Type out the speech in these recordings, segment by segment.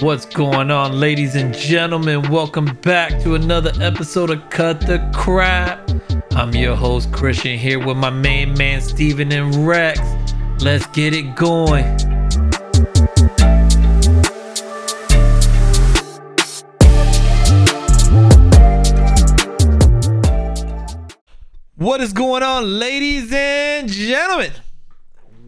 What's going on, ladies and gentlemen? Welcome back to another episode of Cut the Crap. I'm your host, Christian, here with my main man, Steven and Rex. Let's get it going. What is going on, ladies and gentlemen?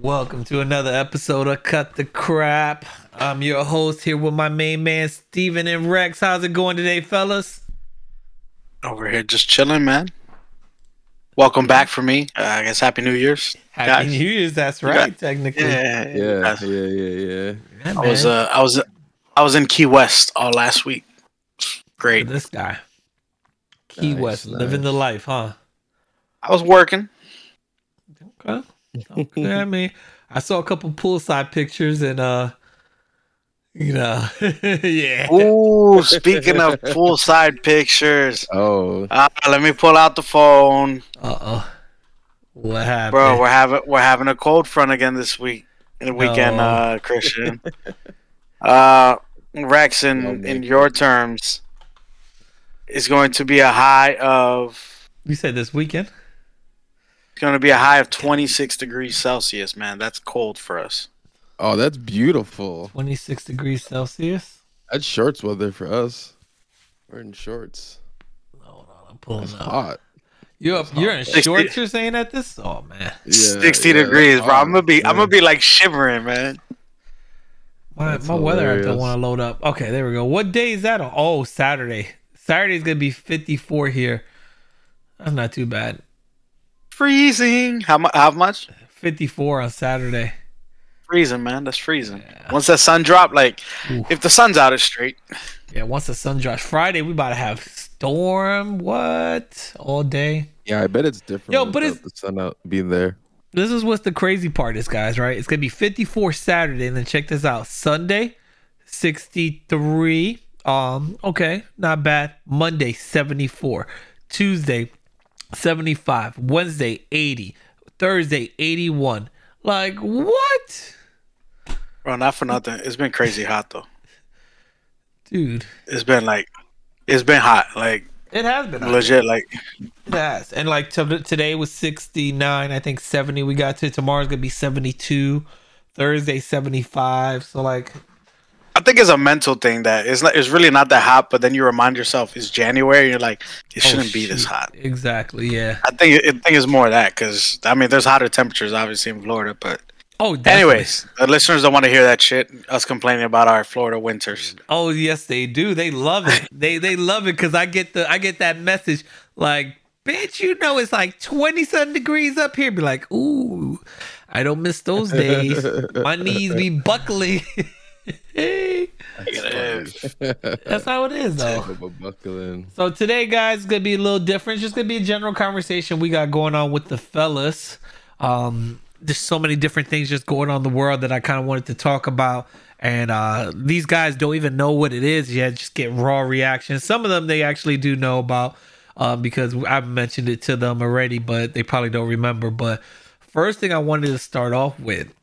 Welcome to another episode of Cut the Crap. I'm your host here with my main man, Steven and Rex. How's it going today, fellas? Over here, just chilling, man. Welcome back for me. Uh, I guess Happy New Year's. Happy guys. New Year's. That's right, got- technically. Yeah, Yeah, yeah, yeah, yeah. Yeah, I was uh, I was I was in Key West all last week. Great. this guy. Key Nice, West, living the life, huh? I was working. Okay. Okay. I mean, I saw a couple poolside pictures and uh you know, yeah. Ooh, speaking of poolside pictures, Oh, uh, let me pull out the phone, Uh oh. What happened? bro. We're having we're having a cold front again this week. In the weekend, No. uh, Christian. uh, Rex, No, in in your terms, is going to be a high of you said this weekend? It's going to be a high of 26 degrees Celsius, man. That's cold for us. oh, that's beautiful. 26 degrees Celsius. That's shorts weather for us. We're in shorts. Hold on, I'm pulling It's up. hot. You're you're in 60 shorts. You're saying at this? Oh man, Yeah, 60 yeah, degrees, that's bro. I'm gonna be, I'm gonna be like shivering, man. my That's my weather app don't want to load up. Okay, there we go. What day is that on? Oh, Saturday. Saturday's gonna be 54 here. That's not too bad. Freezing. How much? How much? 54 on Saturday. Freezing, man. That's freezing. Yeah. Once that sun drop, like Oof. if the sun's out, it's straight. Yeah, once the sun drops Friday, we about to have storm. What all day? Yeah, I bet it's different. Yo, but it's- the sun out being there. This is what's the crazy part is, guys, right? It's gonna be 54 Saturday, and then check this out. Sunday, 63. Um, okay, not bad. Monday, 74. Tuesday, 75. Wednesday, 80. Thursday, 81. Like, what? Bro, not for nothing. It's been crazy hot though. Dude. It's been like, it's been hot, like It has been legit, like Yes, and like to, today was 69. I think 70 we got to. Tomorrow's gonna be 72. Thursday 75. So like, I think it's a mental thing that it's not, it's really not that hot, but then you remind yourself it's January. You're like, it oh, shouldn't be this hot. Exactly. Yeah. I think I think it's more that because I mean, there's hotter temperatures obviously in Florida, but Oh, definitely. anyways, the listeners don't want to hear that shit. Us complaining about our Florida winters. Oh yes, they do. They love it. they they love it because I get the I get that message like, bitch, you know it's like twenty seven degrees up here. Be like, ooh, I don't miss those days. My knees be buckling. That's how it is though. So today, guys, is gonna be a little different. It's just gonna be a general conversation we got going on with the fellas. Um, there's so many different things just going on in the world that I kind of wanted to talk about. And uh, these guys don't even know what it is yet. Just get raw reactions. Some of them they actually do know about um, because I've mentioned it to them already, but they probably don't remember. But first thing I wanted to start off with,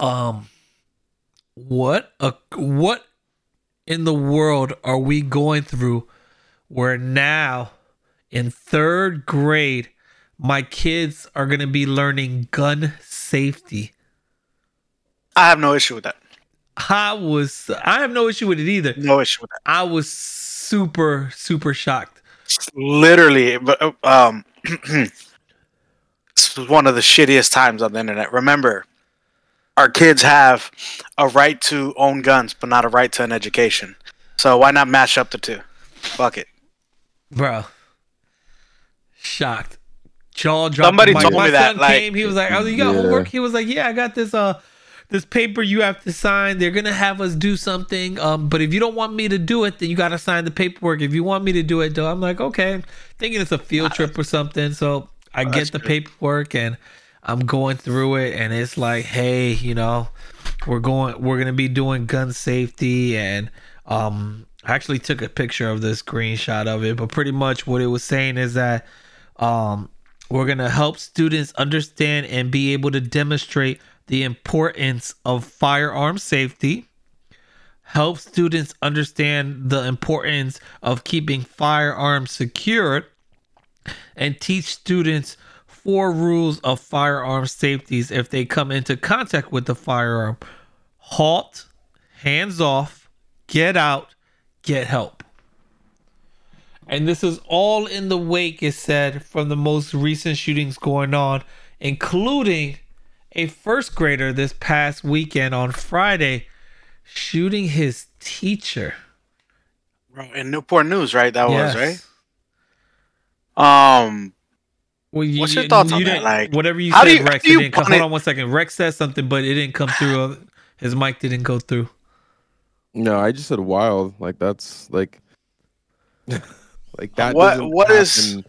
um, what a what in the world are we going through where now in third grade my kids are going to be learning gun safety I have no issue with that. i was i have no issue with it either No issue with that. i was super super shocked literally, but um, this was one of the shittiest times on the internet. Remember, our kids have a right to own guns, but not a right to an education. So why not mash up the two? Fuck it. bro shocked jaw dropped Somebody told my me that, son like- came he was like oh you got Yeah. homework he was like yeah i got this uh this paper you have to sign they're gonna have us do something um but if you don't want me to do it then you gotta sign the paperwork if you want me to do it though i'm like okay thinking it's a field trip or something so i get the good. paperwork and i'm going through it and it's like hey you know we're going we're gonna be doing gun safety and um I actually took a picture of the screenshot of it but pretty much what it was saying is that um we're gonna help students understand and be able to demonstrate the importance of firearm safety help students understand the importance of keeping firearms secured, and teach students four rules of firearm safeties if they come into contact with the firearm halt, hands off, get out, get help. And this is all in the wake, it said, from the most recent shootings going on, including a first grader this past weekend on Friday shooting his teacher. Bro, in Newport News, right? That Yes. was right. Um, Well, you, What's your thoughts you on that? didn't- Like, whatever you how said, you- Rex. you didn't come, hold on one second. Rex said something, but it didn't come through. His mic didn't go through. No, I just said wild. Like that's like, like that. What- doesn't what is- happen-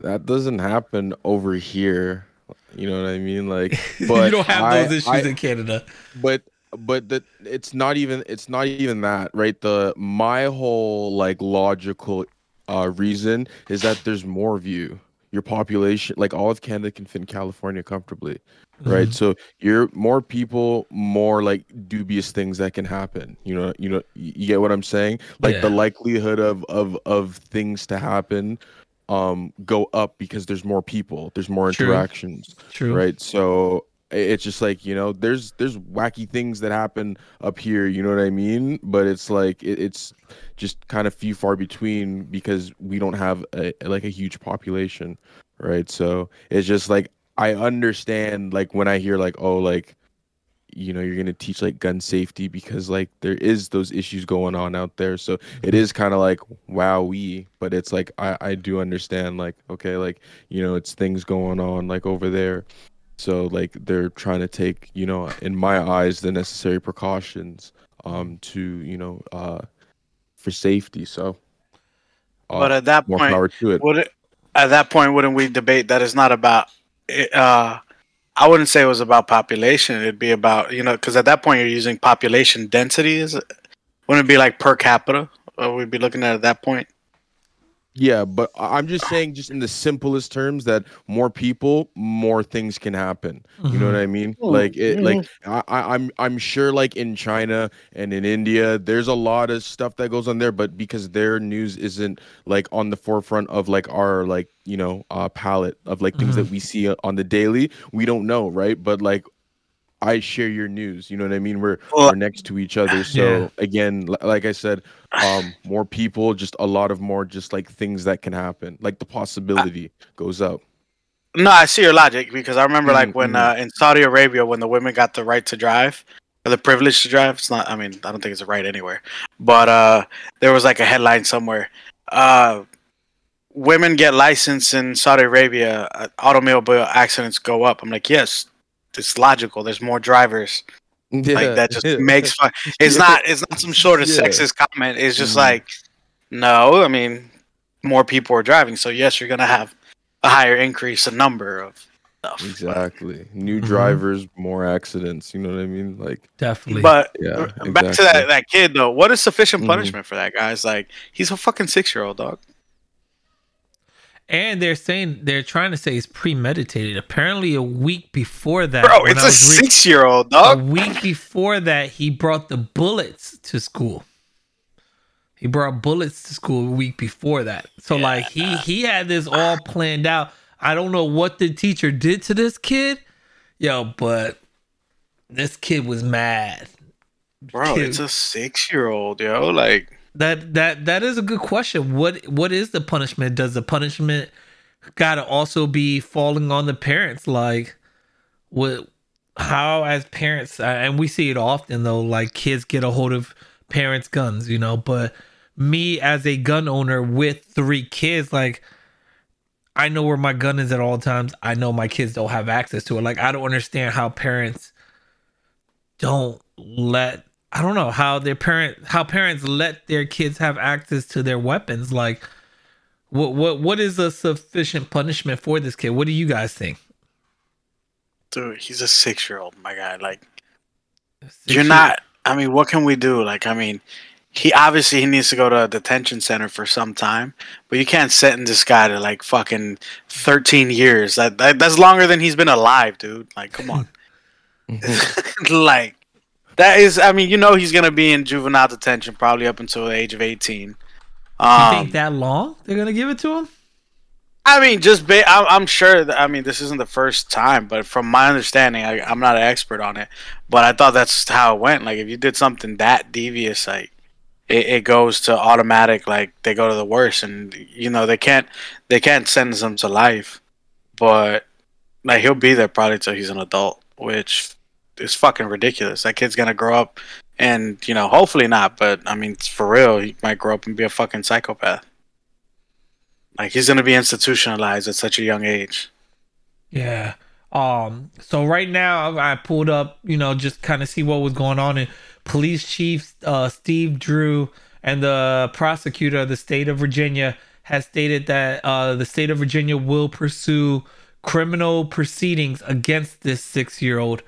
that doesn't happen over here? You know what I mean? Like, but you don't have I- those issues I- in Canada. but but that it's not even it's not even that right the my whole like logical uh reason is that there's more of you your population like all of canada can fit in california comfortably right? Mhm. so you're more people more like dubious things that can happen you know you know you get what i'm saying? Like the likelihood of of of things to happen um go up because there's more people there's more interactions True. right? So it's just like you know there's there's wacky things that happen up here you know what i mean? But it's like it, it's just kind of few far between because we don't have a like a huge population right? So it's just like i understand like when i hear like oh like you know you're going to teach like gun safety because like there is those issues going on out there. So it is kind of like wow we but it's like i i do understand like okay like you know it's things going on like over there so like they're trying to take you know in my eyes the necessary precautions um to you know uh for safety. So uh, but at that more point, power to it. would it, at that point wouldn't we debate that it's not about uh i wouldn't say it was about population. It'd be about you know because at that point you're using population density is it wouldn't it be like per capita? Uh, we'd be looking at at that point Yeah, but I- I'm just saying, just in the simplest terms, that more people, more things can happen. You know what I mean? Like it, like I, I- I'm, I'm sure, like in China and in India, there's a lot of stuff that goes on there, but because their news isn't like on the forefront of like our like you know uh palette of like things that we see on the daily, we don't know, right? But like. I share your news, you know what I mean? We're Well- we're next to each other. So Yeah. again, like I said, um more people just a lot of more just like things that can happen like the possibility goes up No, I see your logic because I remember like Mhm, when uh, in Saudi Arabia when the women got the right to drive or the privilege to drive. It's not. I mean, I don't think it's a right anywhere. But uh, there was like a headline somewhere. Uh, women get licensed in Saudi Arabia. Uh, automobile accidents go up. I'm like, yes, it's logical. There's more drivers. Like that just makes fun. It's Yeah. not. It's not some sort of Yeah. sexist comment. It's just Mhm. like, no. I mean, more people are driving, so yes, you're gonna have a higher increase in number of stuff. exactly new Mhm. drivers more accidents you know what i mean like Definitely. But yeah uh, back to that that kid though. What is sufficient Mhm. punishment for that guy? It's like he's a fucking six year old dog. And they're saying they're trying to say it's premeditated. Apparently, a week before that, Bro, it's a six year old dog. a week before that, he brought the bullets to school. He brought bullets to school a week before that. So like he he had this all planned out. I don't know what the teacher did to this kid, yo, but this kid was mad. Bro, Kid- it's a six year old, yo. Like That that that is a good question. What what is the punishment? Does the punishment gotta also be falling on the parents? Like what how as parents and we see it often though, like kids get a hold of parents' guns, you know, but me as a gun owner with three kids, like I know where my gun is at all times. I know my kids don't have access to it. Like I don't understand how parents don't let I don't know how their parent how parents let their kids have access to their weapons. Like what what what is a sufficient punishment for this kid? What do you guys think? dude, he's a six year old, my guy. Like you're not I mean, what can we do? Like, I mean, he obviously he needs to go to a detention center for some time, but you can't sentence this guy to like fucking thirteen years. That, that that's longer than he's been alive, dude. Like, come on. like that is, I mean, you know, he's gonna be in juvenile detention probably up until the age of eighteen. Um, you think that long they're gonna give it to him? I mean, just ba- I'm, I'm sure. That, I mean, this isn't the first time, but from my understanding, I, I'm not an expert on it, but I thought that's how it went. Like, if you did something that devious, like it, it goes to automatic. Like they go to the worst, and you know they can't they can't sentence him to life, but like he'll be there probably till he's an adult, which is fucking ridiculous. That kid's gonna grow up, and you know, hopefully not, but I mean, for real, he might grow up and be a fucking psychopath. Like he's gonna be institutionalized at such a young age. Yeah. Um. So right now, I pulled up, you know, just kind of see what was going on, and Police Chief uh, Steve Drew and the prosecutor of the state of Virginia has stated that uh, the state of Virginia will pursue criminal proceedings against this six-year-old.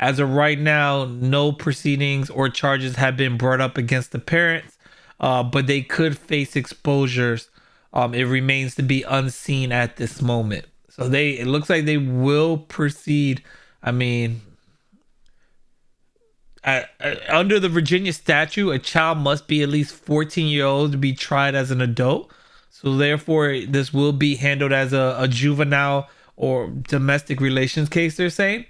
As of right now, no proceedings or charges have been brought up against the parents, uh, but they could face exposures. Um, it remains to be unseen at this moment. So they it looks like they will proceed. I mean, uh, uh, under the Virginia statute, a child must be at least 14 years old to be tried as an adult. So therefore, this will be handled as a, a juvenile or domestic relations case. They're saying.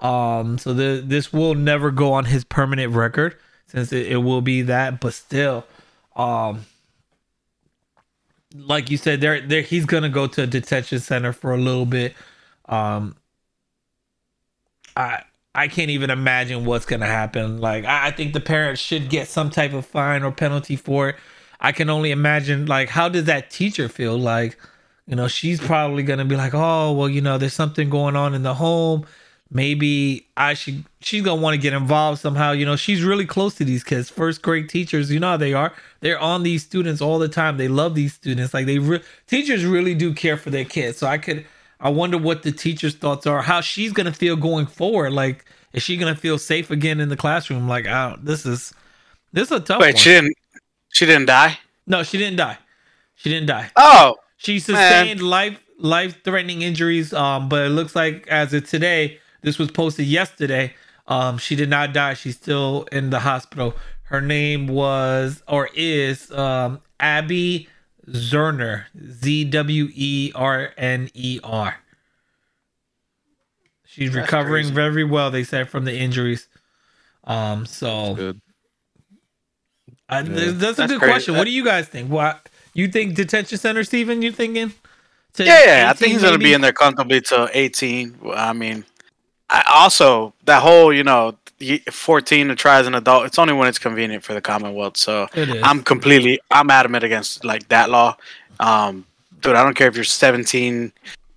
Um, so the, this will never go on his permanent record since it, it will be that. But still, um, like you said, there, there, he's gonna go to a detention center for a little bit. Um, I, I can't even imagine what's gonna happen. Like, I, I think the parents should get some type of fine or penalty for it. I can only imagine, like, how does that teacher feel? Like, you know, she's probably gonna be like, oh, well, you know, there's something going on in the home maybe I should she's gonna want to get involved somehow. You know, she's really close to these kids. First grade teachers, you know how they are. They're on these students all the time. They love these students. Like they re- teachers really do care for their kids. So I could I wonder what the teacher's thoughts are, how she's gonna feel going forward. Like, is she gonna feel safe again in the classroom? Like, oh, this is this is a tough Wait, one. she didn't she didn't die? No, she didn't die. She didn't die. Oh, She sustained life life threatening injuries. Um, but it looks like as of today, this was posted yesterday. Um, she did not die. She's still in the hospital. Her name was or is um Abby Zwerner. Z W E R N E R. She's That's recovering crazy. very well, they said, from the injuries. Um, so I, th- that's a That's good crazy. question. What do you guys think? What you think detention center, Steven? You thinking? To yeah, yeah. I think 18 he's gonna be in there comfortably till 18. I mean, I also that whole you know 14 to try as an adult. It's only when it's convenient for the Commonwealth. So I'm completely I'm adamant against like that law. Um, dude, I don't care if you're 17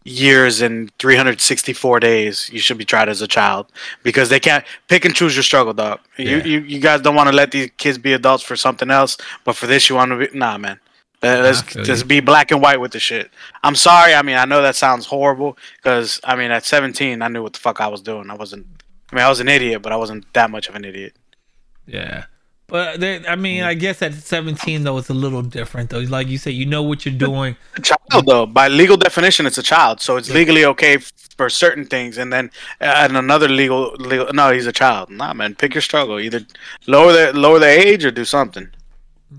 years and 364 days. You should be tried as a child because they can't pick and choose your struggle, dog. you, you you guys don't want to let these kids be adults for something else, but for this you want to be nah, man. Uh, Let's just be black and white with the shit. I'm sorry. I mean, I know that sounds horrible because I mean, at 17, I knew what the fuck I was doing. I wasn't. I mean, I was an idiot, but I wasn't that much of an idiot. Yeah. But there, I mean, I guess at 17 though, it's a little different though. Like you say, you know what you're doing. A child, though, by legal definition, it's a child, so it's legally okay for certain things, and then and another legal, legal, no, he's a child. Nah, man, pick your struggle. Either lower the lower the age or do something.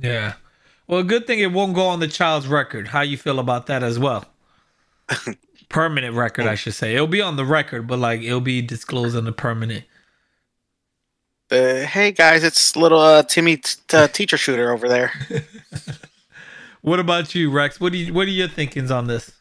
Yeah. Well, good thing it won't go on the child's record. How you feel about that as well? permanent record, I should say. It'll be on the record, but like it'll be disclosed on the permanent. Uh, hey guys, it's little uh, Timmy t- t- teacher shooter over there. What about you, Rex? What do you what are your thinkings on this?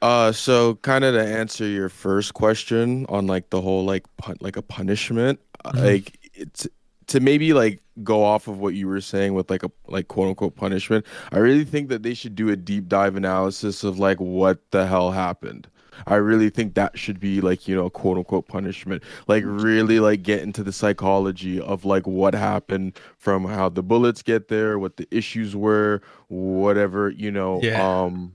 Uh, so kind of to answer your first question on like the whole like pun- like a punishment, Mhm. like it's to maybe like go off of what you were saying with like a like quote unquote punishment. I really think that they should do a deep dive analysis of like what the hell happened. I really think that should be like you know quote unquote punishment. Like really like get into the psychology of like what happened from how the bullets get there, what the issues were, whatever you know. Yeah. Um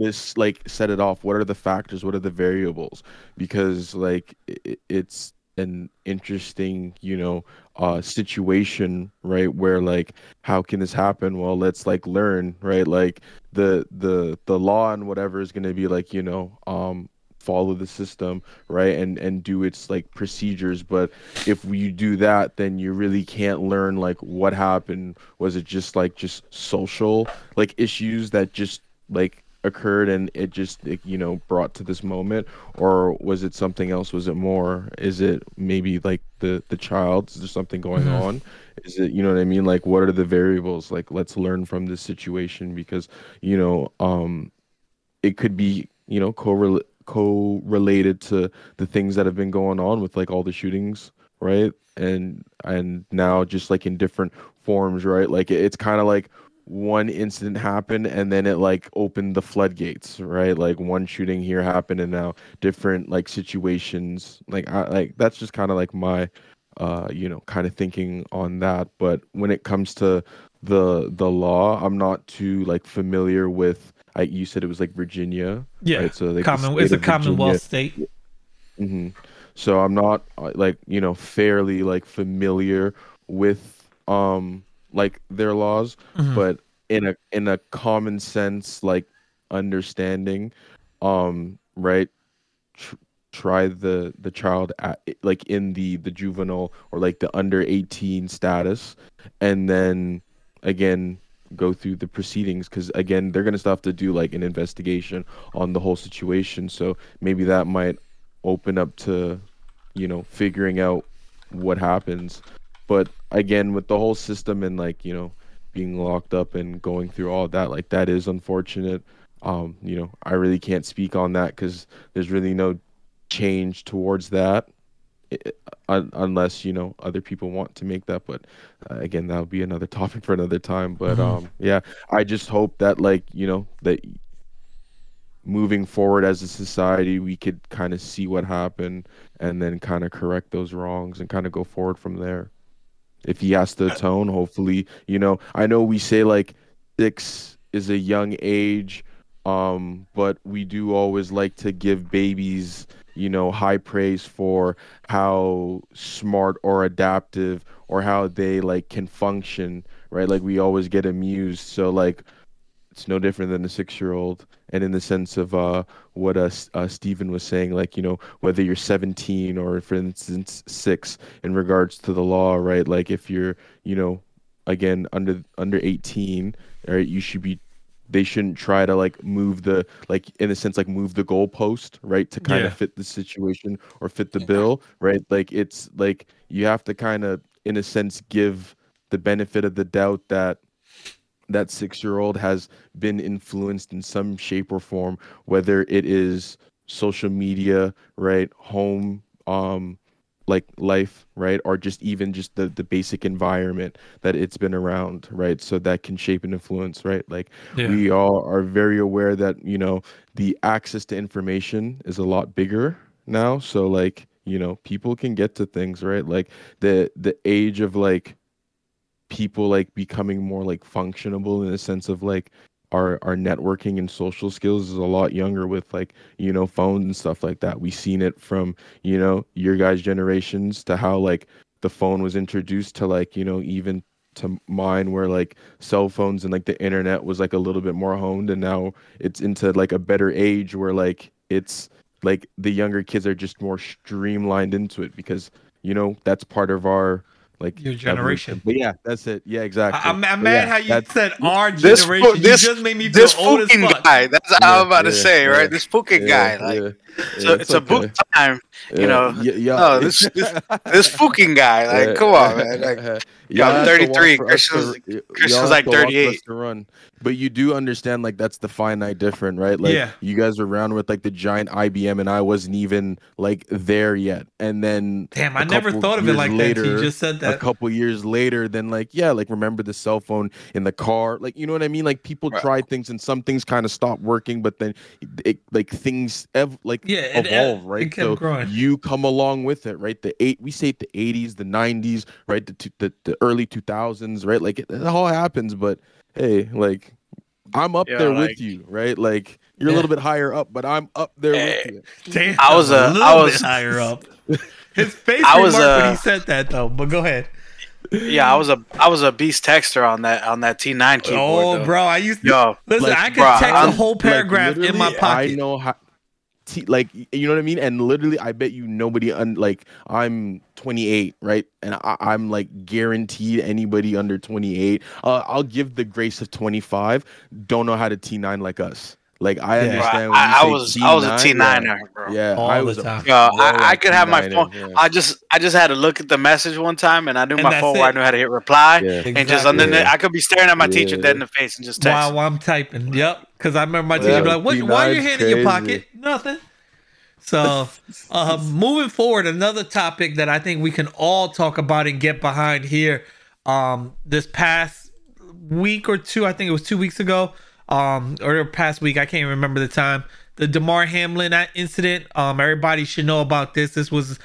just like set it off what are the factors what are the variables because like i it's an interesting you know uh situation right where like how can this happen? Well let's like learn right? Like the the the law and whatever is going to be like you know um follow the system right and and do its like procedures. But if you do that then you really can't learn like what happened. Was it just like just social like issues that just like occurred and it just it, you know brought to this moment? Or was it something else? Was it more? Is it maybe like the the child? Is there something going Mhm. on? Is it you know what i mean? Like what are the variables? Like let's learn from this situation because you know um it could be you know co co-related to the things that have been going on with like all the shootings right? And and now just like in different forms right? Like it- it's kind of like one incident happened and then it like opened the floodgates right like one shooting here happened and now different like situations like I, like that's just kind of like my uh you know kind of thinking on that but when it comes to the the law i'm not too like familiar with I, you said it was like virginia Yeah, right? So like common. It's a of Virginia- Commonwealth state. hmm So I'm not uh, like you know fairly like familiar with um like their laws, Mhm. but in a in a common sense like understanding, um right, tr- try the the child at like in the the juvenile or like the under 18 status, and then again go through the proceedings because again they're gonna still have to do like an investigation on the whole situation so maybe that might open up to you know figuring out what happens but again with the whole system and like you know being locked up and going through all that like that is unfortunate. Um you know i really can't speak on that because there's really no change towards that un- unless you know other people want to make that. But uh, again that would be another topic for another time. But Mhm. um yeah i just hope that like you know that moving forward as a society we could kind of see what happened and then kind of correct those wrongs and kind of go forward from there if he has to atone hopefully you know. I know we say like six is a young age um but we do always like to give babies you know high praise for how smart or adaptive or how they like can function right? Like we always get amused. So like it's no different than a six year old and in the sense of uh what uh, uh Stephen was saying like you know whether you're 17 or for instance 6 in regards to the law right? Like if you're you know again under under 18 right you should be they shouldn't try to like move the like in a sense like move the goalpost right to kind Yeah. of fit the situation or fit the bill right? Like it's like you have to kind of in a sense give the benefit of the doubt that that six year old has been influenced in some shape or form, whether it is social media, right, home, um, like life, right, or just even just the the basic environment that it's been around, right, so that can shape and influence, right, like Yeah. we all are very aware that you know the access to information is a lot bigger now, so like you know people can get to things, right, like the the age of like people like becoming more like functionable in the sense of like our our networking and social skills is a lot younger with like you know phones and stuff like that. We've seen it from you know your guys' generations to how like the phone was introduced to like you know even to mine where like cell phones and like the internet was like a little bit more honed and now it's into like a better age where like it's like the younger kids are just more streamlined into it because you know that's part of our like Your evolution. generation. But yeah, that's it. Yeah, exactly. I, am I'm mad yeah, how you said our This generation. this- you just made me feel This old as fucking fuck. guy. That's what Yeah, I'm about to say, yeah. right? This fucking yeah, guy. Like, yeah, it's, yeah, a, it's a book time. you know, yeah, yeah, no, this- this- This fucking guy. Like, Yeah. come on, man. Like, Y'all I'm 33, walk for us Christian's- to- Christian's like to walk 38. to run. But you do understand, like that's the finite different, right? Like Yeah. you guys were around with like the giant IBM, and I wasn't even like there yet. And then Damn, I never thought of it years like that. until You just said that a couple years later, then like yeah, like remember the cell phone in the car, like you know what I mean? Like people Right. try things and some things kind of stop working, but then it like things ev- like Yeah, it- it- evolve, it right? kept so growing. you come along with it, right? The eight we say the eighties, the nineties, right? The, the the early two thousands, right? Like it, it all happens, but hey, like I'm up Yeah, there like- with you, right? Like you're Yeah. a little bit higher up, but I'm up there Hey. with you. Damn, I was a- little I bit was- higher up. His face I was, remarked when uh, he said that though. But go ahead. yeah, I was a I was a beast texter on that on that T9 keyboard. Oh, though. bro, I used to Yo, listen. like, I could bruh, text I'm- a whole Like, paragraph in my literally, pocket. I know how T, like you know what I mean? And literally, I bet you nobody un, like I'm 28, right? And I, am like guaranteed anybody under 28. Uh, I'll give the grace of 25. Don't know how to T9 like us. Like I Yeah. understand. Bro, when you I, I was T9, I was a T yeah. niner, bro. Yeah, All I was. A. Yo, I, I could have my T9er, phone. yeah. I just I just had to look at the message one time, and I knew And my that's phone where I knew how to hit reply, Yeah. and just Exactly. underneath, Yeah. I could be staring at my teacher Yeah. dead in the face and just text. While I'm typing. Yep. Because I remember my Yeah, teacher be like, what, why are your T9's hand in your pocket? Nothing. So, uh, moving forward, another topic that I think we can all talk about and get behind here. Um, this past week or two, I think it was two weeks ago, um, or past week, I can't remember the time. The Damar Hamlin incident. Um, everybody should know about this. This was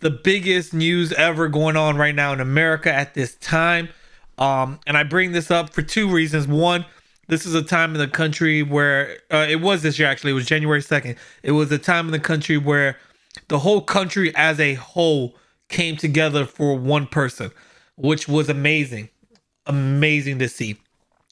the biggest news ever going on right now in America at this time. Um, and I bring this up for two reasons. One, this is a time in the country where uh, it was this year actually. It was January second. It was a time in the country where the whole country as a whole came together for one person, which was amazing, amazing to see.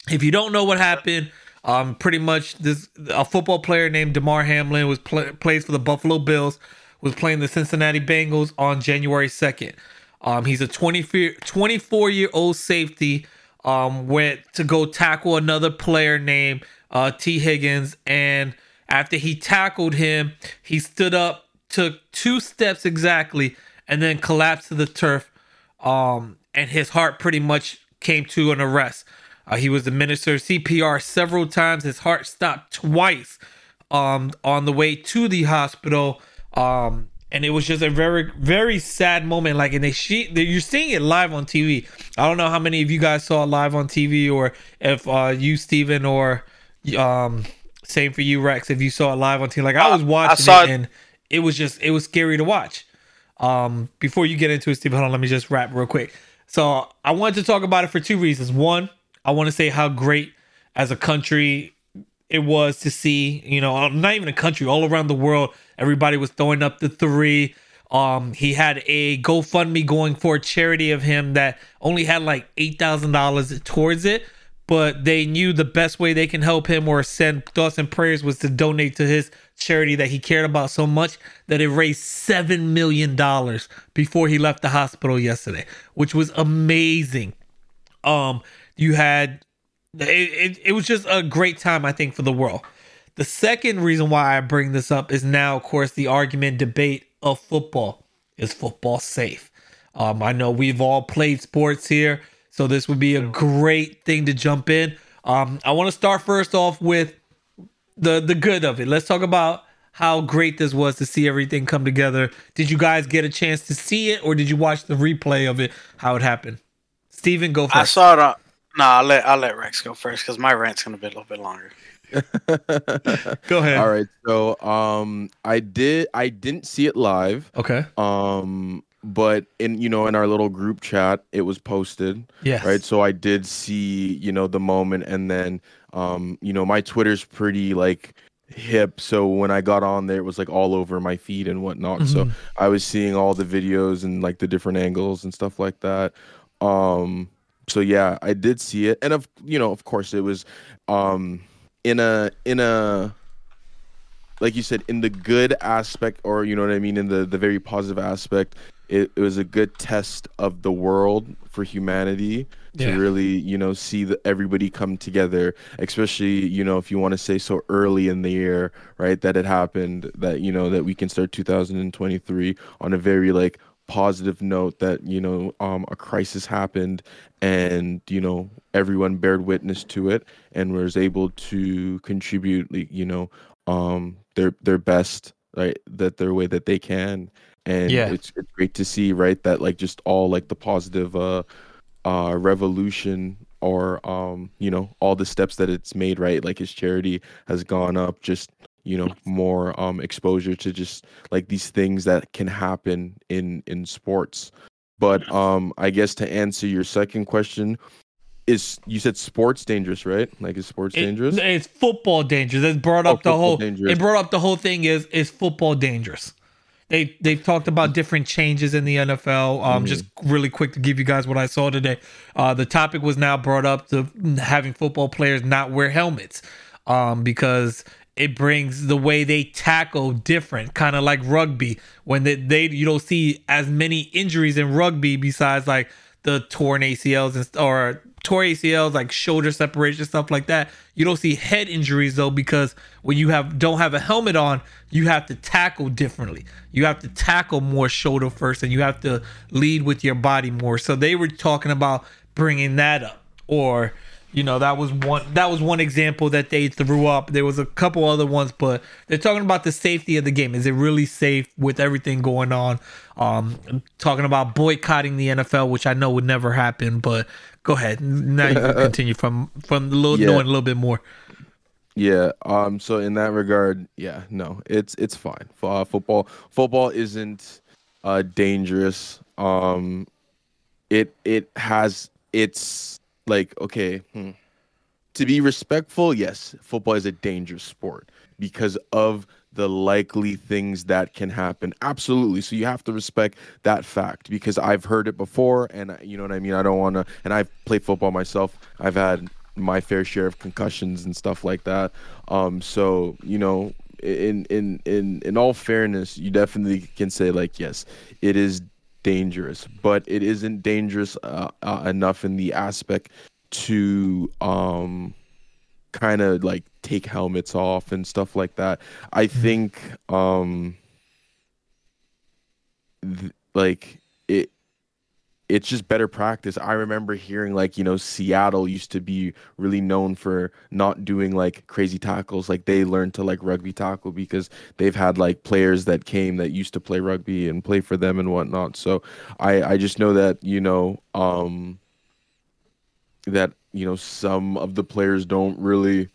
If you don't know what happened, um, pretty much this a football player named Damar Hamlin was play, plays for the Buffalo Bills, was playing the Cincinnati Bengals on January second. Um, he's a 24 year old safety. Um, went to go tackle another player named uh, Tee Higgins, and after he tackled him, he stood up, took two steps exactly, and then collapsed to the turf. Um, and his heart pretty much came to an arrest. Uh, he was administered CPR several times. His heart stopped twice um, on the way to the hospital. Um, and it was just a very, very sad moment. Like, and they she, they, you're seeing it live on TV. I don't know how many of you guys saw it live on TV, or if uh, you, Steven, or um, same for you, Rex, if you saw it live on TV. Like, I was I watching saw it, it- and it was just, it was scary to watch. Um, before you get into it, Steve, hold on, let me just wrap real quick. So I wanted to talk about it for two reasons. One, I want to say how great as a country it was to see, you know, not even a country, all around the world, everybody was throwing up the three. Um, he had a GoFundMe going for a charity of him that only had like eight thousand dollars towards it, but they knew the best way they can help him or send thoughts and prayers was to donate to his charity that he cared about so much that it raised seven million dollars before he left the hospital yesterday, which was amazing. Um, you had it, it, it was just a great time, I think, for the world. The second reason why I bring this up is now, of course, the argument debate of football. Is football safe? Um, I know we've all played sports here, so this would be a great thing to jump in. Um, I want to start first off with the the good of it. Let's talk about how great this was to see everything come together. Did you guys get a chance to see it, or did you watch the replay of it? How it happened? Steven, go first. I saw it. On, no, I'll let I'll let Rex go first because my rant's gonna be a little bit longer. Go ahead. All right. So um I did I didn't see it live. Okay. Um but in you know in our little group chat it was posted. Yes. Right. So I did see, you know, the moment and then um, you know, my Twitter's pretty like hip. So when I got on there it was like all over my feed and whatnot. So Mhm. I was seeing all the videos and like the different angles and stuff like that. Um so yeah, I did see it. And of you know, of course it was um in a in a like you said in the good aspect or you know what I mean in the the very positive aspect it, it was a good test of the world for humanity to really you know see the, everybody come together especially you know if you want to say so early in the year right that it happened that you know that we can start 2023 on a very like positive note that you know um a crisis happened and you know everyone bared witness to it and was able to contribute like, you know um their their best right that their way that they can and Yeah. it's it's great to see right that like just all like the positive uh uh revolution or um you know all the steps that it's made right like his charity has gone up just you know more um exposure to just like these things that can happen in in sports but um i guess to answer your second question is you said sports dangerous right like is sports It- dangerous it's football dangerous. It brought Oh, up the whole. dangerous. It brought up the whole thing. Is is football dangerous? They they've talked about different changes in the NFL. Um, Mhm. just really quick to give you guys what I saw today. Uh, the topic was now brought up to having football players not wear helmets, um, because it brings the way they tackle different, kind of like rugby. When they, they you don't see as many injuries in rugby besides like the torn ACLs and or torn ACLs like shoulder separation stuff like that. You don't see head injuries though because when you have don't have a helmet on, you have to tackle differently. You have to tackle more shoulder first and you have to lead with your body more. So they were talking about bringing that up or you know that was one that was one example that they threw up there was a couple other ones but they're talking about the safety of the game is it really safe with everything going on um talking about boycotting the nfl which i know would never happen but go ahead now you can continue from from a little Yeah. knowing a little bit more Yeah. Um. So in that regard, yeah, no, it's it's fine. Uh, football football isn't uh dangerous. Um, it it has it's like okay. Hmm. To be respectful, yes, football is a dangerous sport because of the likely things that can happen. Absolutely. So you have to respect that fact because I've heard it before and you know what I mean? I don't want to and I've played football myself. I've had my fair share of concussions and stuff like that. Um so, you know, in in in in all fairness, you definitely can say like yes, it is dangerous, but it isn't dangerous uh, uh, enough in the aspect to um kind of like take helmets off and stuff like that. I think um th- like it it's just better practice. I remember hearing like, you know, Seattle used to be really known for not doing like crazy tackles. Like they learned to like rugby tackle because they've had like players that came that used to play rugby and play for them and whatnot. So I I just know that, you know, um that, you know, some of the players don't really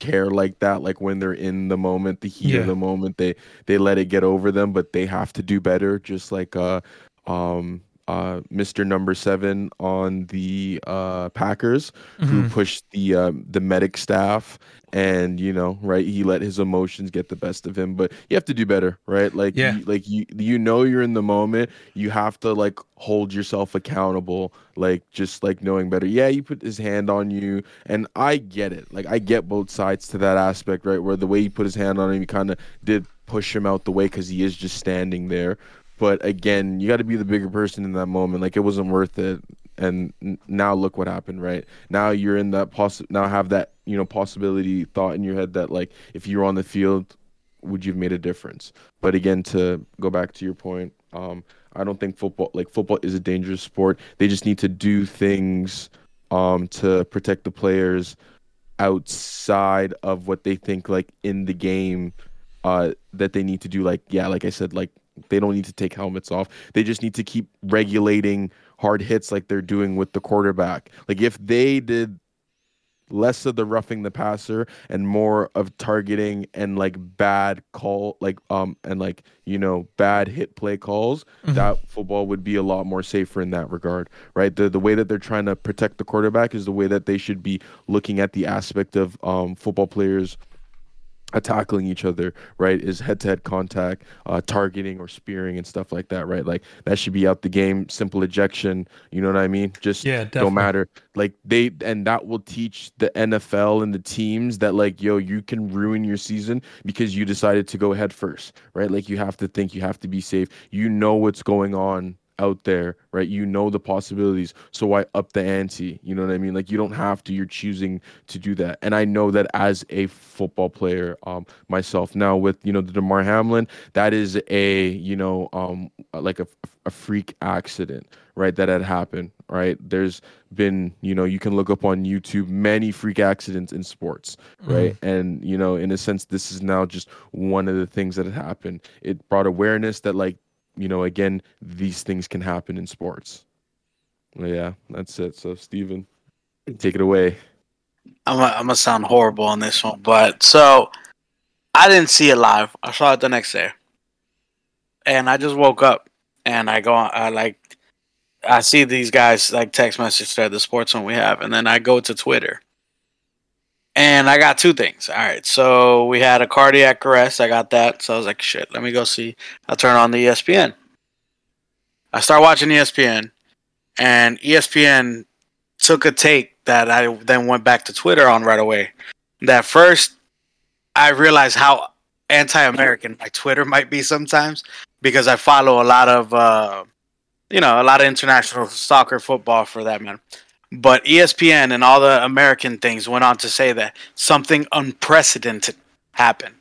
care like that like when they're in the moment the heat Yeah. of the moment they they let it get over them but they have to do better just like uh um uh Mr. Number 7 on the uh Packers who Mhm. pushed the um the medic staff and you know right he let his emotions get the best of him but you have to do better right like Yeah. you, like you you know you're in the moment you have to like hold yourself accountable like just like knowing better yeah he put his hand on you and I get it like I get both sides to that aspect right where the way he put his hand on him he kind of did push him out the way because he is just standing there but again you got to be the bigger person in that moment. Like it wasn't worth it. And now look what happened right? Now you're in that poss now have that you know possibility thought in your head that like if you were on the field would you have made a difference? But again to go back to your point um i don't think football like football is a dangerous sport. They just need to do things um to protect the players outside of what they think like in the game uh that they need to do. Like yeah like i said like they don't need to take helmets off. They just need to keep regulating hard hits like they're doing with the quarterback. Like if they did less of the roughing the passer and more of targeting and like bad call like um and like you know bad hit play calls Mhm. that football would be a lot more safer in that regard right? The the way that they're trying to protect the quarterback is the way that they should be looking at the aspect of um football players tackling each other, right? Is head to head contact, uh, targeting or spearing and stuff like that, right? Like that should be out the game. Simple ejection, you know what I mean? Just yeah definitely. don't matter. Like they and that will teach the NFL and the teams that like yo, you can ruin your season because you decided to go head first, right? Like you have to think, you have to be safe. You know what's going on out there, right? You know the possibilities. So why up the ante? You know what I mean? Like you don't have to. You're choosing to do that. And I know that as a football player, um, myself now with you know the Damar Hamlin, that is a you know um like a, a freak accident, right? That had happened, right? There's been you know you can look up on YouTube many freak accidents in sports, right? And you know in a sense this is now just one of the things that had happened. It brought awareness that like you know again these things can happen in sports. Yeah, that's it. So Steven, take it away. I'm I'm gonna sound horrible on this one, but so I didn't see it live. I saw it the next day, and I just woke up and I go. I like I see these guys like text message thread the sports one we have, and then I go to Twitter, and I got two things. All right, so we had a cardiac arrest. I got that, so I was like, shit. Let me go see. I turn on the ESPN. I start watching ESPN, and ESPN took a take that I then went back to Twitter on right away. That first I realized how anti-American my Twitter might be sometimes because I follow a lot of uh, you know a lot of international soccer, football for that man. But ESPN and all the American things went on to say that something unprecedented happened,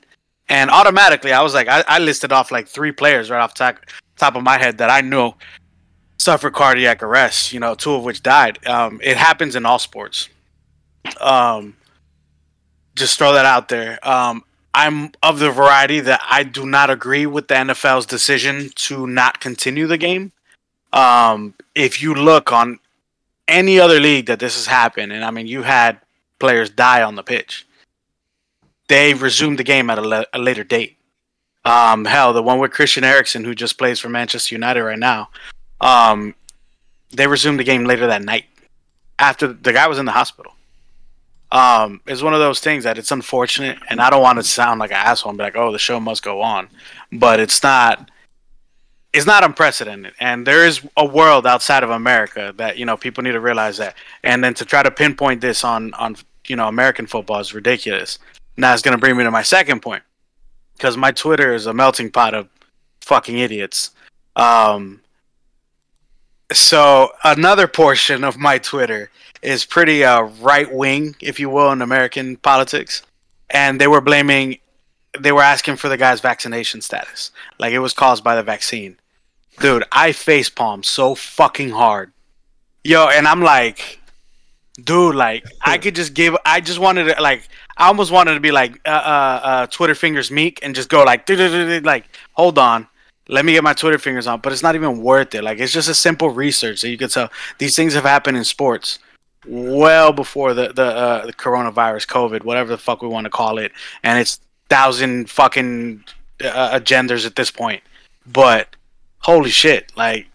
and automatically I was like, I, I listed off like three players right off top top of my head that I knew suffered cardiac arrest. You know, two of which died. Um, it happens in all sports. Um, just throw that out there. Um, I'm of the variety that I do not agree with the NFL's decision to not continue the game. Um, if you look on any other league that this has happened, and I mean, you had players die on the pitch, they resumed the game at a, le- a later date. Um, hell, the one with Christian Eriksen, who just plays for Manchester United right now, um, they resumed the game later that night after the guy was in the hospital um, it's one of those things that it's unfortunate, and I don't want to sound like an asshole and be like, "Oh, the show must go on," but it's not. It's not unprecedented, and there is a world outside of America that you know people need to realize that, and then to try to pinpoint this on on you know American football is ridiculous. Now it's going to bring me to my second point, because my Twitter is a melting pot of fucking idiots. Um, so another portion of my Twitter is pretty uh, right wing, if you will, in American politics, and they were blaming, they were asking for the guy's vaccination status, like it was caused by the vaccine. Dude, I face palm so fucking hard, yo, and I'm like, dude, like I could just give, I just wanted to like, I almost wanted to be like, uh, uh, uh Twitter fingers meek and just go like, like, hold on let me get my Twitter fingers on, but it's not even worth it. Like it's just a simple research that you can tell these things have happened in sports well before the the, uh, the coronavirus, COVID, whatever the fuck we want to call it, and it's thousand fucking uh, agendas at this point. But holy shit, like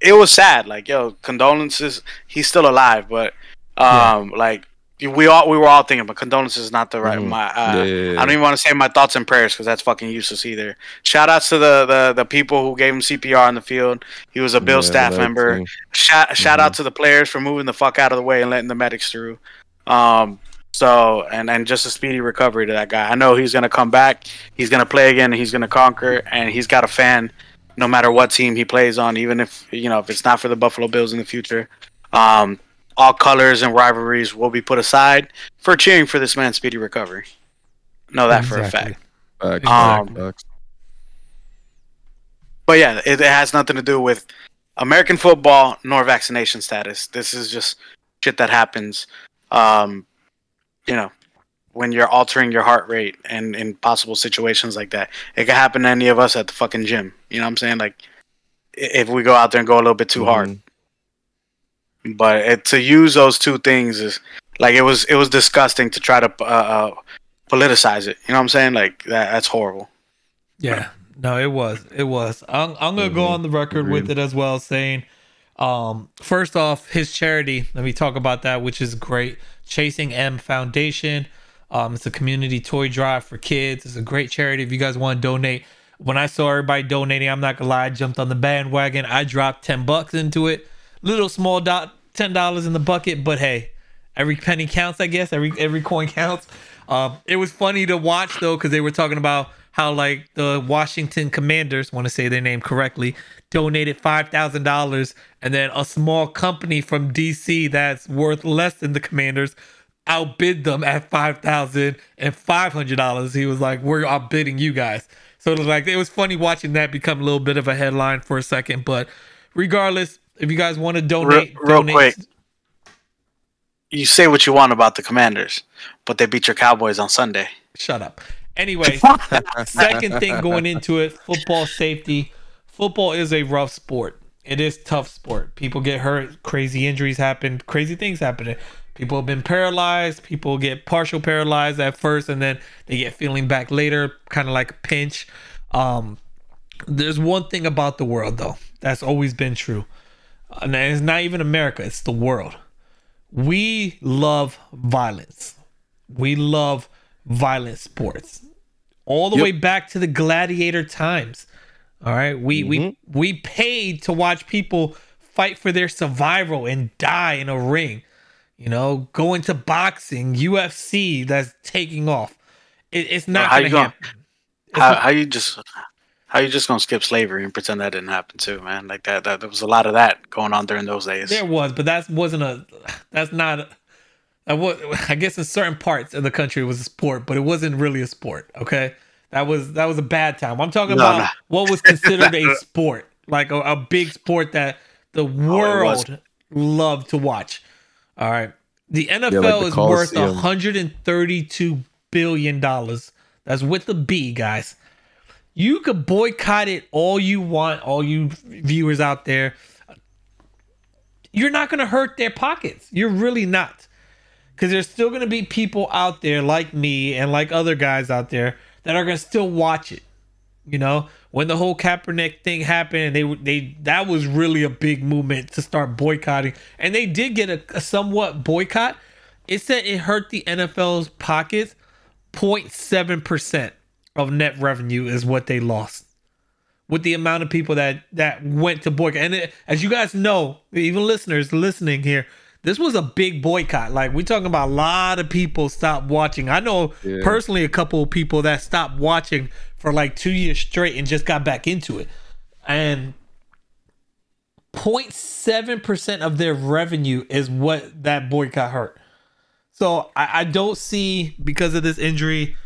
it was sad. Like yo, condolences. He's still alive, but um, yeah. like we all we were all thinking, but condolences is not the right. Mm. My uh, yeah, yeah. I don't even want to say my thoughts and prayers because that's fucking useless either. Shout outs to the, the the people who gave him CPR on the field. He was a Bill staff member. Shout shout mm-hmm. out to the players for moving the fuck out of the way and letting the medics through. Um. So and and just a speedy recovery to that guy. I know he's gonna come back. He's gonna play again. he's gonna conquer. And he's got a fan, no matter what team he plays on. Even if you know if it's not for the Buffalo Bills in the future. Um all colors and rivalries will be put aside for cheering for this man's speedy recovery. Know that exactly. for a fact. Uh, um, but yeah, it, it, has nothing to do with American football nor vaccination status. This is just shit that happens. Um, you know, when you're altering your heart rate and in possible situations like that, it could happen to any of us at the fucking gym. You know what I'm saying? Like, if we go out there and go a little bit too mm-hmm. hard but it, to use those two things is like it was it was disgusting to try to uh, uh, politicize it. You know what I'm saying? Like that that's horrible. Yeah, no, it was it was. I'm I'm gonna mm-hmm. go on the record Agreed. with it as well, saying, um, first off, his charity. Let me talk about that, which is great. Chasing M Foundation. Um, it's a community toy drive for kids. It's a great charity. If you guys want to donate, when I saw everybody donating, I'm not gonna lie, I jumped on the bandwagon. I dropped ten bucks into it. Little small dot ten dollars in the bucket, but hey, every penny counts. I guess every every coin counts. Um, it was funny to watch though because they were talking about how like the Washington Commanders, want to say their name correctly, donated five thousand dollars, and then a small company from DC that's worth less than the Commanders outbid them at five thousand and five hundred dollars. He was like, "We're outbidding you guys." So it was like it was funny watching that become a little bit of a headline for a second, but regardless, if you guys want to donate, real, real donate. quick, you say what you want about the Commanders, but they beat your Cowboys on Sunday. Shut up. Anyway, second thing going into it, football safety. Football is a rough sport. It is tough sport. People get hurt, crazy injuries happen, crazy things happen. People have been paralyzed. People get partial paralyzed at first, and then they get feeling back later, kind of like a pinch. Um, there's one thing about the world though that's always been true and it's not even America, it's the world. We love violence. We love violent sports. All the yep. way back to the gladiator times. All right. We mm-hmm. we we paid to watch people fight for their survival and die in a ring. You know, go into boxing, UFC that's taking off. It, it's not How going you to gonna- happen. How, not- how you just how you just gonna skip slavery and pretend that didn't happen too, man? Like that, that there was a lot of that going on during those days. There was, but that wasn't a. That's not. A, was, I guess in certain parts of the country it was a sport, but it wasn't really a sport. Okay, that was that was a bad time. I'm talking No, about no. what was considered a sport, like a, a big sport that the Oh, world loved to watch. All right, the NFL like the is worth 132 billion dollars. That's with the B, guys. You could boycott it all you want, all you viewers out there you're not going to hurt their pockets. You're really not. Because there's still going to be people out there like me and like other guys out there that are going to still watch it. You know, when the whole Kaepernick thing happened, they they that was really a big movement to start boycotting, and they did get a, a somewhat boycott. It said it hurt the NFL's pockets. 0.7 percent of net revenue is what they lost with the amount of people that that went to boycott. And it, as you guys know, even listeners listening here, this was a big boycott. Like we're talking about a lot of people stopped watching. I know Yeah. personally a couple of people that stopped watching for like two years straight and just got back into it. And 0.7% of their revenue is what that boycott hurt. So I, I don't see because of this injury,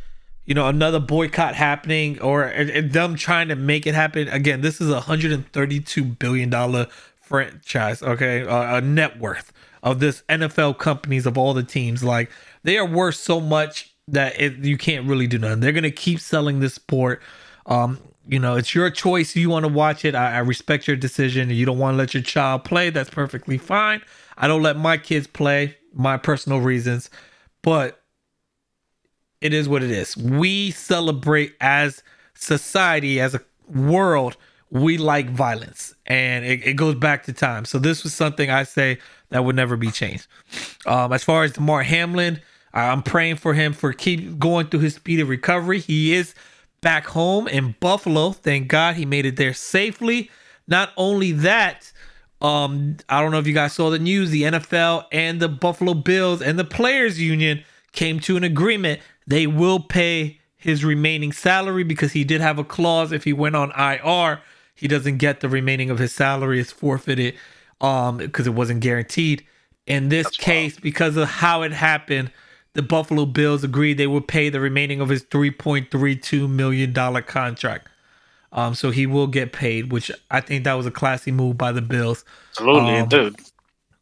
you know, another boycott happening or and- and them trying to make it happen. Again, this is a 132 billion dollar franchise, okay, uh, a net worth of this NFL companies of all the teams. Like they are worth so much that it, you can't really do nothing. They're gonna keep selling this sport. Um, you know, it's your choice. You want to watch it. I, I respect your decision. You don't want to let your child play. That's perfectly fine. I don't let my kids play, my personal reasons, but it is what it is. We celebrate as society, as a world, we like violence, and it, it goes back to time. So this was something I say that would never be changed. Um, as far as Damar Hamlin, I'm praying for him for keep going through his speed of recovery. He is back home in Buffalo. Thank God he made it there safely. Not only that, um, I don't know if you guys saw the news. The NFL and the Buffalo Bills and the Players Union came to an agreement. They will pay his remaining salary because he did have a clause. If he went on IR, he doesn't get the remaining of his salary. It's forfeited um, because it wasn't guaranteed. In this That's case, because of how it happened, the Buffalo Bills agreed they would pay the remaining of his $3.32 million contract. Um, so he will get paid, which I think that was a classy move by the Bills. Absolutely, Um, dude.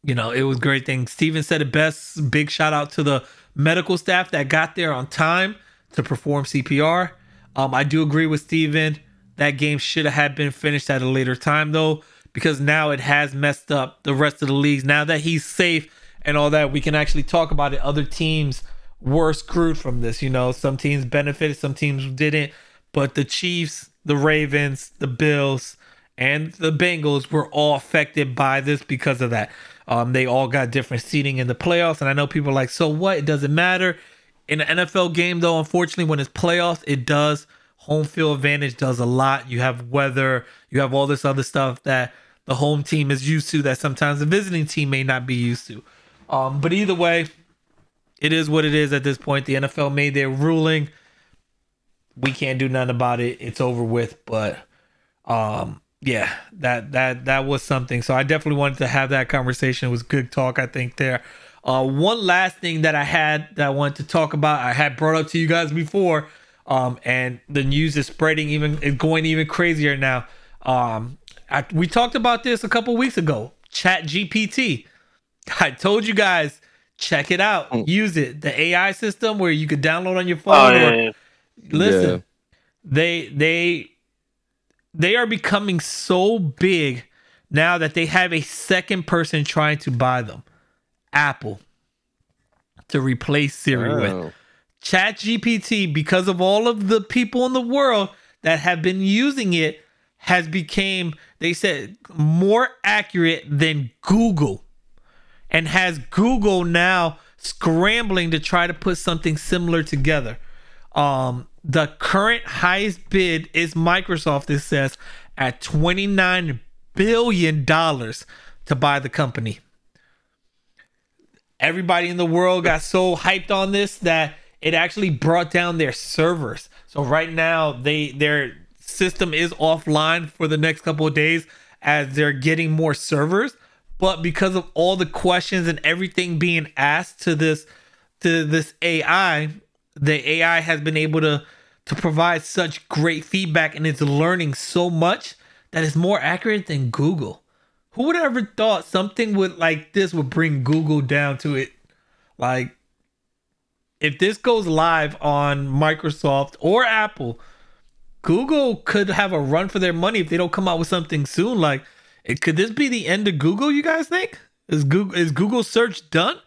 You know, it was a great thing. Steven said it best. Big shout out to the medical staff that got there on time to perform CPR. Um, I do agree with Steven. That game should have been finished at a later time though, because now it has messed up the rest of the leagues. Now that he's safe and all that, we can actually talk about it. Other teams were screwed from this. You know, some teams benefited, some teams didn't. But the Chiefs, the Ravens, the Bills, and the Bengals were all affected by this because of that. Um, they all got different seating in the playoffs, and I know people are like, so what? It doesn't matter. In an NFL game, though, unfortunately, when it's playoffs, it does. Home field advantage does a lot. You have weather, you have all this other stuff that the home team is used to that sometimes the visiting team may not be used to. Um, but either way, it is what it is at this point. The NFL made their ruling. We can't do nothing about it. It's over with. But um, yeah, that that that was something. So I definitely wanted to have that conversation. It was good talk, I think. There. Uh, one last thing that I had that I wanted to talk about, I had brought up to you guys before, um, and the news is spreading even, going even crazier now. Um, I, we talked about this a couple weeks ago. Chat GPT. I told you guys, check it out, Mm. use it. The AI system where you could download on your Oh, phone. yeah, or, yeah, yeah. listen Yeah. they they they are becoming so big now that they have a second person trying to buy them apple to replace siri with Wow. chat gpt because of all of the people in the world that have been using it has became they said more accurate than google and has google now scrambling to try to put something similar together um the current highest bid is microsoft it says at 29 billion dollars to buy the company everybody in the world got so hyped on this that it actually brought down their servers. So right now they their system is offline for the next couple of days as they're getting more servers. But because of all the questions and everything being asked to this to this AI, the AI has been able to to provide such great feedback and it's learning so much that it's more accurate than Google. Who would have ever thought something would like this would bring Google down to it? Like if this goes live on Microsoft or Apple, Google could have a run for their money if they don't come out with something soon. Like, it, could this be the end of Google? You guys think? Is Google is Google search done?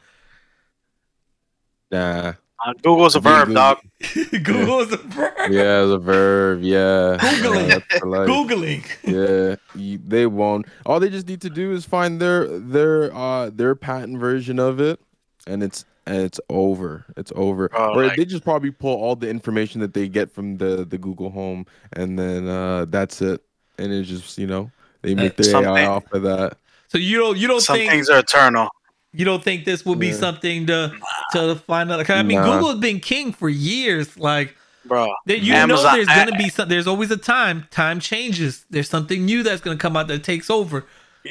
Nah. Uh, Google's a verb, Google- dog. Google is a verb. Yeah, it's a verb. Yeah. Googling. Yeah, that's for life. Googling. yeah you, they won't all they just need to do is find their their uh their patent version of it and it's and it's over it's over Oh, or like- they just probably pull all the information that they get from the the google home and then uh that's it and it's just you know they make their Something- ai off of that So you don't you don't Some think things are eternal. you don't think this would be Yeah. something to to find out? 'cause I mean, Nah. Google has been king for years. Like Bro, That you Amazon- know there's gonna be some there's always a time time changes there's something new that's gonna come out that takes over Yeah,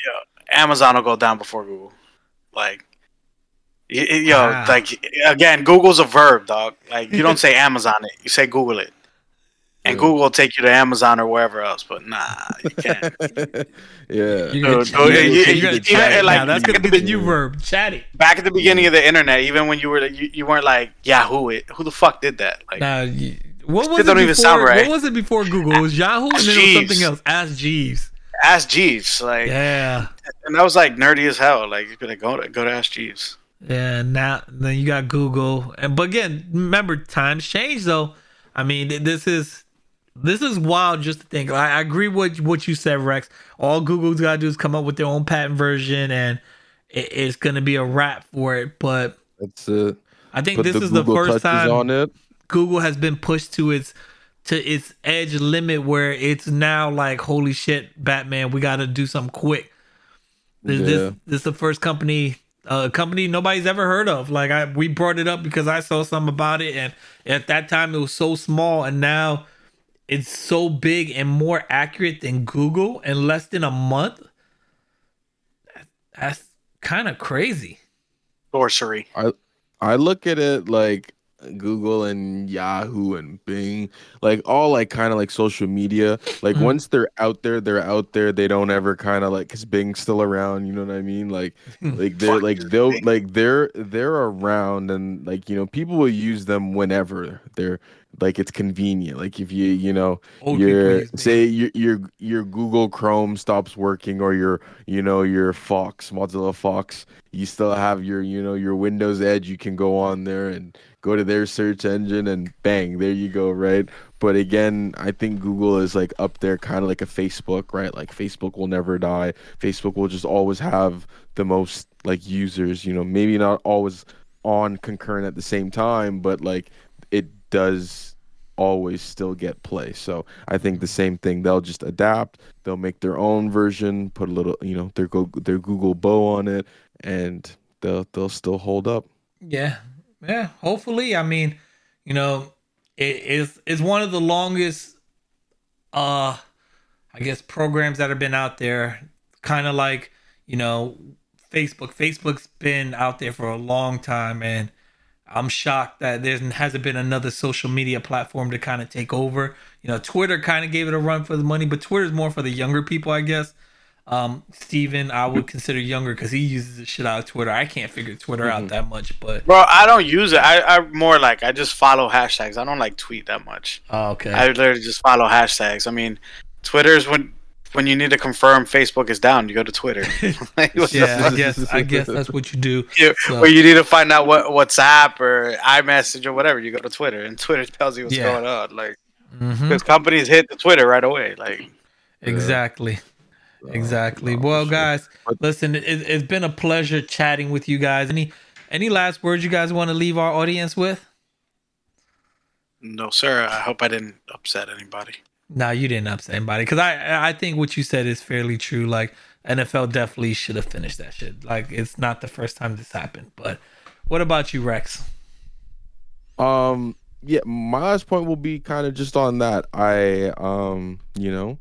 Amazon will go down before Google. Like, y- y- yo, Wow. like again, Google's a verb, dog. Like, you don't say Amazon it, you say Google it, and Yeah. Google will take you to Amazon or wherever else. But nah, you can't. yeah You're No, gonna, no, you're you- gonna- you- you're gonna chat like- that's gonna be the new verb chat it Back at the beginning of the internet, even when you were you, you weren't like Yahoo it, who the fuck did that? Like, Nah, you- what was shit it don't before, even sound right. what was it before Google it was Yahoo and Ask then it was something else Ask Jeeves Ask Jeeves, like, yeah and that was like nerdy as hell. Like, you could like, go to go to Ask Jeeves. yeah now then you got Google and but again remember times change though I mean this is this is wild just to think I, I agree with what you said Rex all Google's gotta do is come up with their own patent version and it, it's gonna be a wrap for it but that's it I think Put this the is Google the first time Google has been pushed to its to its edge limit where it's now like holy shit Batman we got to do something quick. This, Yeah. this this is the first company a company nobody's ever heard of. Like I we brought it up because I saw something about it and at that time it was so small and now it's so big and more accurate than Google in less than a month. That's kind of crazy. Sorcery. I I look at it like Google and Yahoo and Bing, like all like kind of like social media. Like Mhm. once they're out there, they're out there. They don't ever kind of like because Bing's still around. You know what I mean? Like, like they're like they'll like they're they're around and like you know people will use them whenever they're like it's convenient. Like if you you know Old people your say your your your Google Chrome stops working or your you know your Fox Mozilla Fox, you still have your you know your Windows Edge. You can go on there and go to their search engine and bang, there you go, right? But again, I think Google is like up there, kind of like a Facebook, right? Like Facebook will never die. Facebook will just always have the most like users. You know, maybe not always on concurrent at the same time, but like it does always still get play. So I think the same thing. They'll just adapt. They'll make their own version, put a little, you know, their go their Google bow on it, and they'll they'll still hold up. Yeah, yeah. Hopefully, I mean, you know, it is it's one of the longest, uh, I guess programs that have been out there. Kind of like you know, Facebook. Facebook's been out there for a long time, and I'm shocked that there hasn't been another social media platform to kind of take over. You know, Twitter kind of gave it a run for the money, but Twitter's more for the younger people, I guess. Um, Steven, I would consider younger because he uses the shit out of Twitter. I can't figure Twitter out Mhm. that much, but Bro, I don't use it. I, I more like I just follow hashtags. I don't like tweet that much. oh, okay. I literally just follow hashtags. I mean, Twitter's when when you need to confirm Facebook is down, you go to Twitter. Like, yeah, I guess I guess that's what you do. You- So- Or you need to find out what WhatsApp or iMessage or whatever, you go to Twitter, and Twitter tells you what's Yeah. going on. Like, because companies hit the Twitter right away. Like, Exactly. Exactly. no, Well, sure. guys, But- listen, it, it's been a pleasure chatting with you guys. Any any last words you guys want to leave our audience with? no, sir. I hope I didn't upset anybody. No, you didn't upset anybody because I I think what you said is fairly true. Like NFL definitely should have finished that shit. Like it's not the first time this happened. But what about you, Rex? Um, yeah, my last point will be kind of just on that. I, um, you know,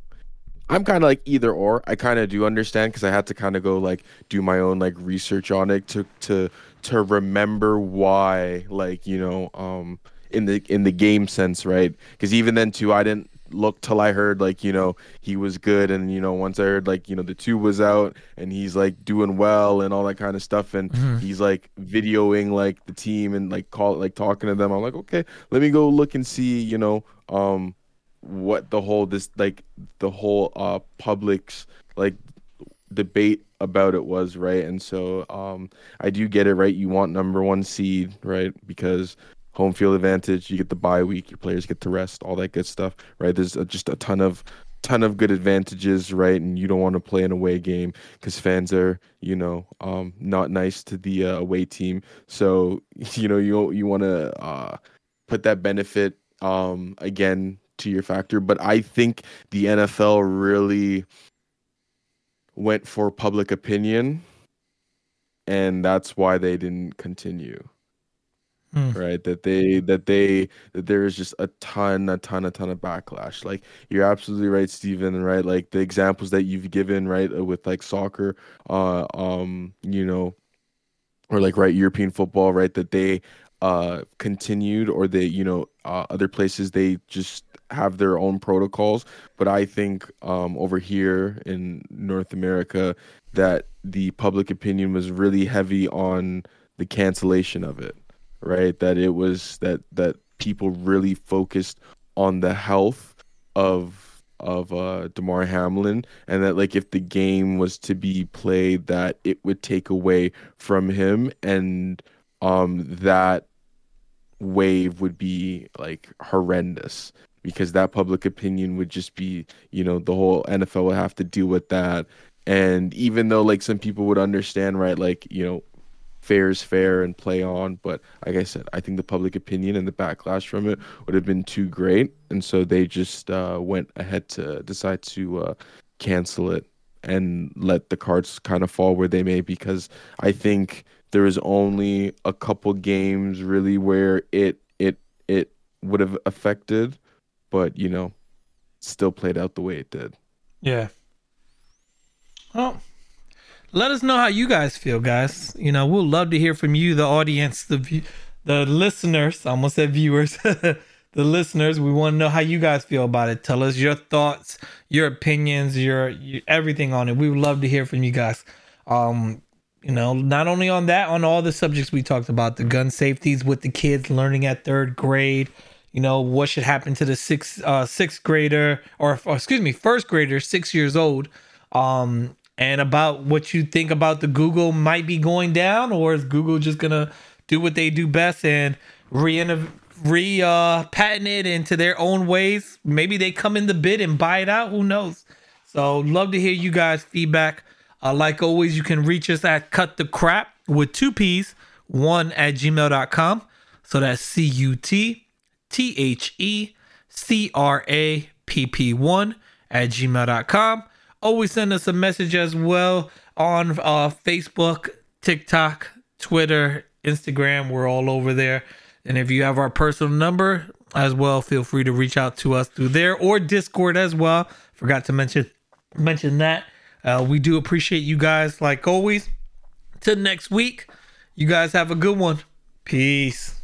I'm kind of like either or. I kind of do understand because I had to kind of go like do my own like research on it to to to remember why, like you know, um, in the in the game sense, right? Because even then too, I didn't look till I heard like you know he was good, and you know once I heard like you know the two was out and he's like doing well and all that kind of stuff, and Mhm. he's like videoing like the team and like call like talking to them. I'm like, okay, let me go look and see, you know, um, what the whole this like the whole uh public's like debate about it was right? And so um i do get it right? You want number one seed right? Because home field advantage you get the bye week your players get to rest all that good stuff right? There's uh, just a ton of ton of good advantages right? And you don't want to play an away game because fans are you know um not nice to the uh, away team. So you know you you want to uh put that benefit um again to your factor but i think the nfl really went for public opinion and that's why they didn't continue Hmm. right? That they that they that there is just a ton a ton a ton of backlash. Like you're absolutely right Steven right? Like the examples that you've given right uh, with like soccer uh um you know or like right European football right that they uh continued or they you know uh, other places they just have their own protocols but I think um over here in North America that the public opinion was really heavy on the cancellation of it right? That it was that that people really focused on the health of of uh Damar Hamlin and that like if the game was to be played that it would take away from him and um that wave would be like horrendous because that public opinion would just be you know the whole NFL would have to deal with that and even though like some people would understand right like you know fair is fair and play on. But like I said, I think the public opinion and the backlash from it would have been too great, and so they just uh, went ahead to decide to uh, cancel it and let the cards kind of fall where they may. Because I think there is only a couple games really where it it it would have affected, but you know, still played out the way it did. Yeah. Well, let us know how you guys feel, guys. You know, we'll love to hear from you, the audience, the the listeners. I almost said viewers. the listeners. We want to know how you guys feel about it. Tell us your thoughts, your opinions, your, your everything on it. We would love to hear from you guys. Um, you know, not only on that, on all the subjects we talked about, the gun safeties with the kids learning at third grade. You know what should happen to the sixth uh, sixth grader or, or excuse me first grader six years old um, and about what you think about the Google might be going down, or is Google just gonna do what they do best and re re uh, patent it into their own ways? Maybe they come in the bid and buy it out. Who knows? So love to hear you guys' feedback. Uh, like always, you can reach us at cut the crap with two P's, one at gmail.com. So that's C U T T H E C R A P P 1 at gmail.com. Always send us a message as well on uh, Facebook, TikTok, Twitter, Instagram. We're all over there. And if you have our personal number as well, feel free to reach out to us through there or Discord as well. Forgot to mention mention that. Uh, we do appreciate you guys like always. Till next week, you guys have a good one. Peace.